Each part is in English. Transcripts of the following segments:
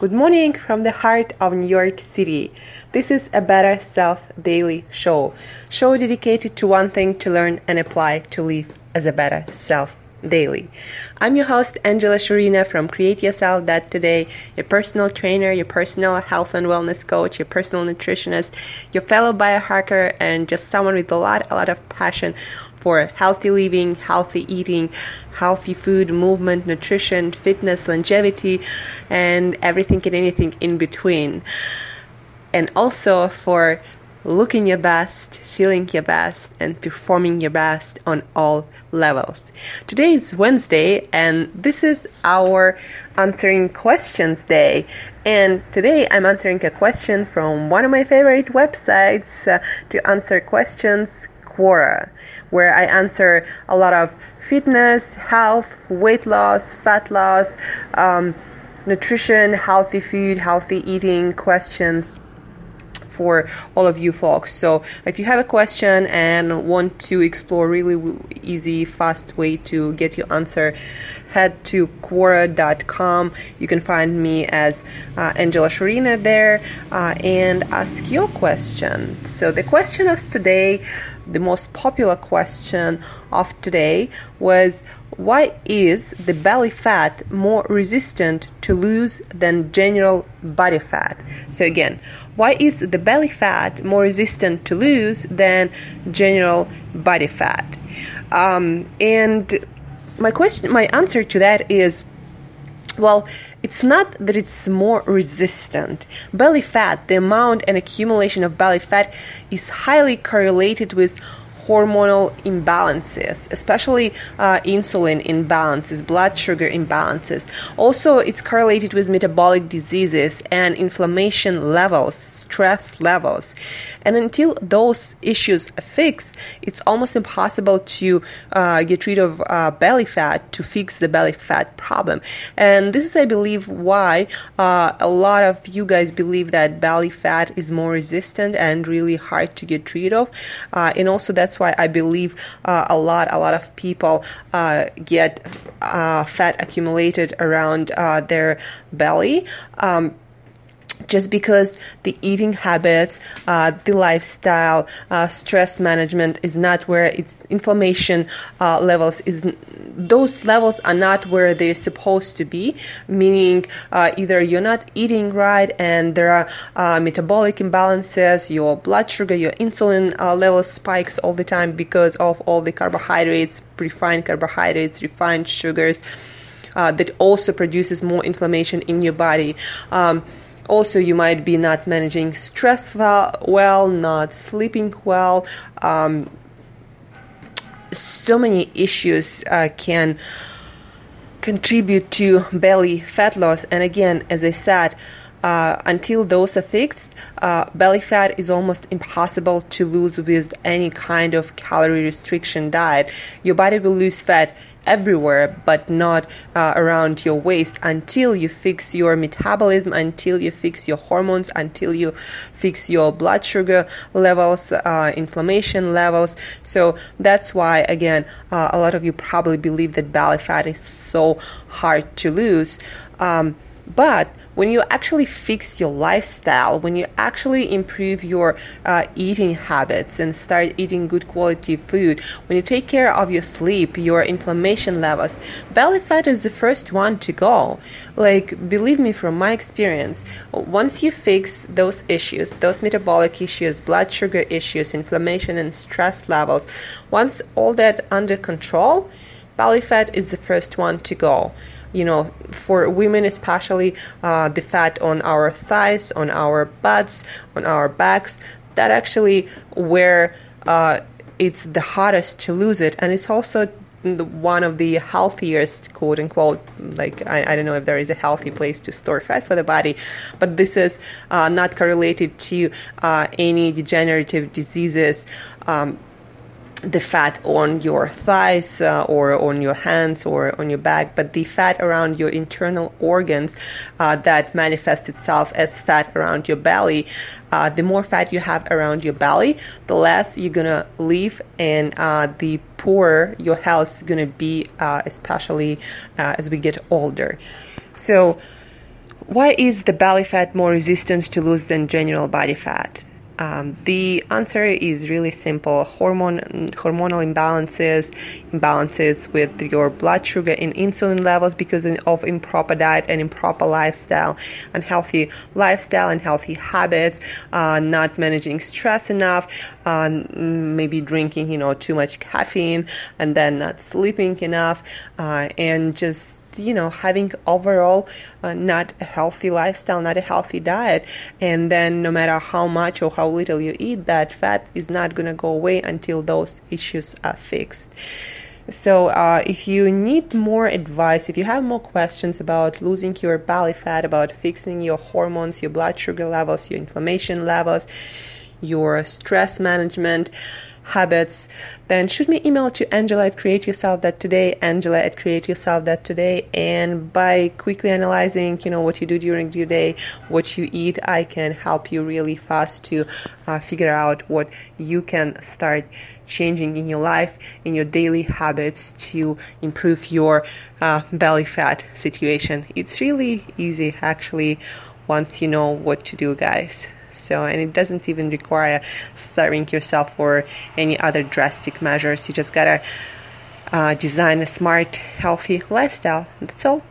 Good morning from the heart of New York City. This is a Better Self Daily Show. Show dedicated to one thing to learn and apply to live as a better self daily. I'm your host, Angela Shurina from Create Yourself That Today, your personal trainer, your personal health and wellness coach, your personal nutritionist, your fellow biohacker, and just someone with a lot, a lot of passion for healthy living, healthy eating, healthy food, movement, nutrition, fitness, longevity, and everything and anything in between. And also for looking your best, feeling your best, and performing your best on all levels. Today is Wednesday, and this is our answering questions day. And today I'm answering a question from one of my favorite websites uh, to answer questions Quora, where I answer a lot of fitness, health, weight loss, fat loss, um, nutrition, healthy food, healthy eating questions for all of you folks. So if you have a question and want to explore really easy, fast way to get your answer, head to Quora.com. You can find me as uh, Angela Shurina there uh, and ask your question. So the question of today, the most popular question of today was why is the belly fat more resistant to lose than general body fat? So again, why is the belly fat more resistant to lose than general body fat? Um, and my question, my answer to that is well, it's not that it's more resistant. Belly fat, the amount and accumulation of belly fat, is highly correlated with hormonal imbalances, especially uh, insulin imbalances, blood sugar imbalances. Also, it's correlated with metabolic diseases and inflammation levels stress levels. And until those issues are fixed, it's almost impossible to uh, get rid of uh, belly fat to fix the belly fat problem. And this is, I believe, why uh, a lot of you guys believe that belly fat is more resistant and really hard to get rid of. Uh, and also, that's why I believe uh, a lot, a lot of people uh, get fat accumulated around their belly. Um, just because the eating habits, uh, the lifestyle, uh, stress management is not where its inflammation uh, levels is. Those levels are not where they're supposed to be. Meaning, uh, either you're not eating right, and there are uh, metabolic imbalances. Your blood sugar, your insulin uh, levels spikes all the time because of all the carbohydrates, refined carbohydrates, refined sugars. that also produces more inflammation in your body. Um, also, you might be not managing stress well, not sleeping well. Um, so many issues uh, can contribute to belly fat loss. And again, as I said, uh, until those are fixed, uh, belly fat is almost impossible to lose with any kind of calorie restriction diet. Your body will lose fat everywhere, but not uh, around your waist until you fix your metabolism, until you fix your hormones, until you fix your blood sugar levels, uh, inflammation levels. So that's why, again, uh, a lot of you probably believe that belly fat is so hard to lose. Um, but when you actually fix your lifestyle, when you actually improve your uh, eating habits and start eating good quality food, when you take care of your sleep, your inflammation levels, belly fat is the first one to go. Like, believe me from my experience, once you fix those issues, those metabolic issues, blood sugar issues, inflammation and stress levels, once all that under control, belly fat is the first one to go. You know, for women especially, uh, the fat on our thighs, on our butts, on our backs, that actually where uh, it's the hardest to lose it, and it's also one of the healthiest quote unquote like I, I, don't know if there is a healthy place to store fat for the body but this is uh, not correlated to uh, any degenerative diseases. Um, the fat on your thighs uh, or on your hands or on your back, but the fat around your internal organs uh, that manifests itself as fat around your belly. Uh, the more fat you have around your belly, the less you're gonna live, and uh, the poorer your health is gonna be, uh, especially uh, as we get older. So why is the belly fat more resistant to lose than general body fat? Um, the answer is really simple. Hormone hormonal imbalances imbalances with your blood sugar and insulin levels because of improper diet and improper lifestyle unhealthy lifestyle and healthy habits uh, not managing stress enough uh, maybe drinking you know too much caffeine and then not sleeping enough uh, and just you know having overall uh, not a healthy lifestyle not a healthy diet and then no matter how much or how little you eat that fat is not to go away until those issues are fixed. So, uh, if you need more advice, if you have more questions about losing your belly fat, about fixing your hormones, your blood sugar levels, your inflammation levels, your stress management, habits, then shoot me email to Angela at Create Yourself That Today, Angela at Create Yourself That Today, and by quickly analyzing, you know, what you do during your day, what you eat, I can help you really fast to uh, figure out what you can start changing in your life, in your daily habits to improve your uh, belly fat situation. It's really easy, actually, once you know what to do, guys. So, and it doesn't even require starving yourself or any other drastic measures. You just gotta uh, design a smart, healthy lifestyle. That's all.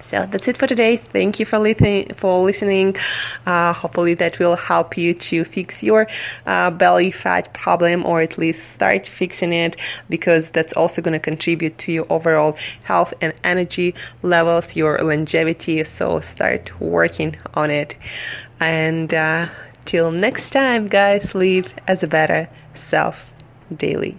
So that's it for today. Thank you for listening. For listening, uh, hopefully that will help you to fix your uh, belly fat problem, or at least start fixing it, because that's also going to contribute to your overall health and energy levels, your longevity. So start working on it. And uh, till next time, guys, live as a better self daily.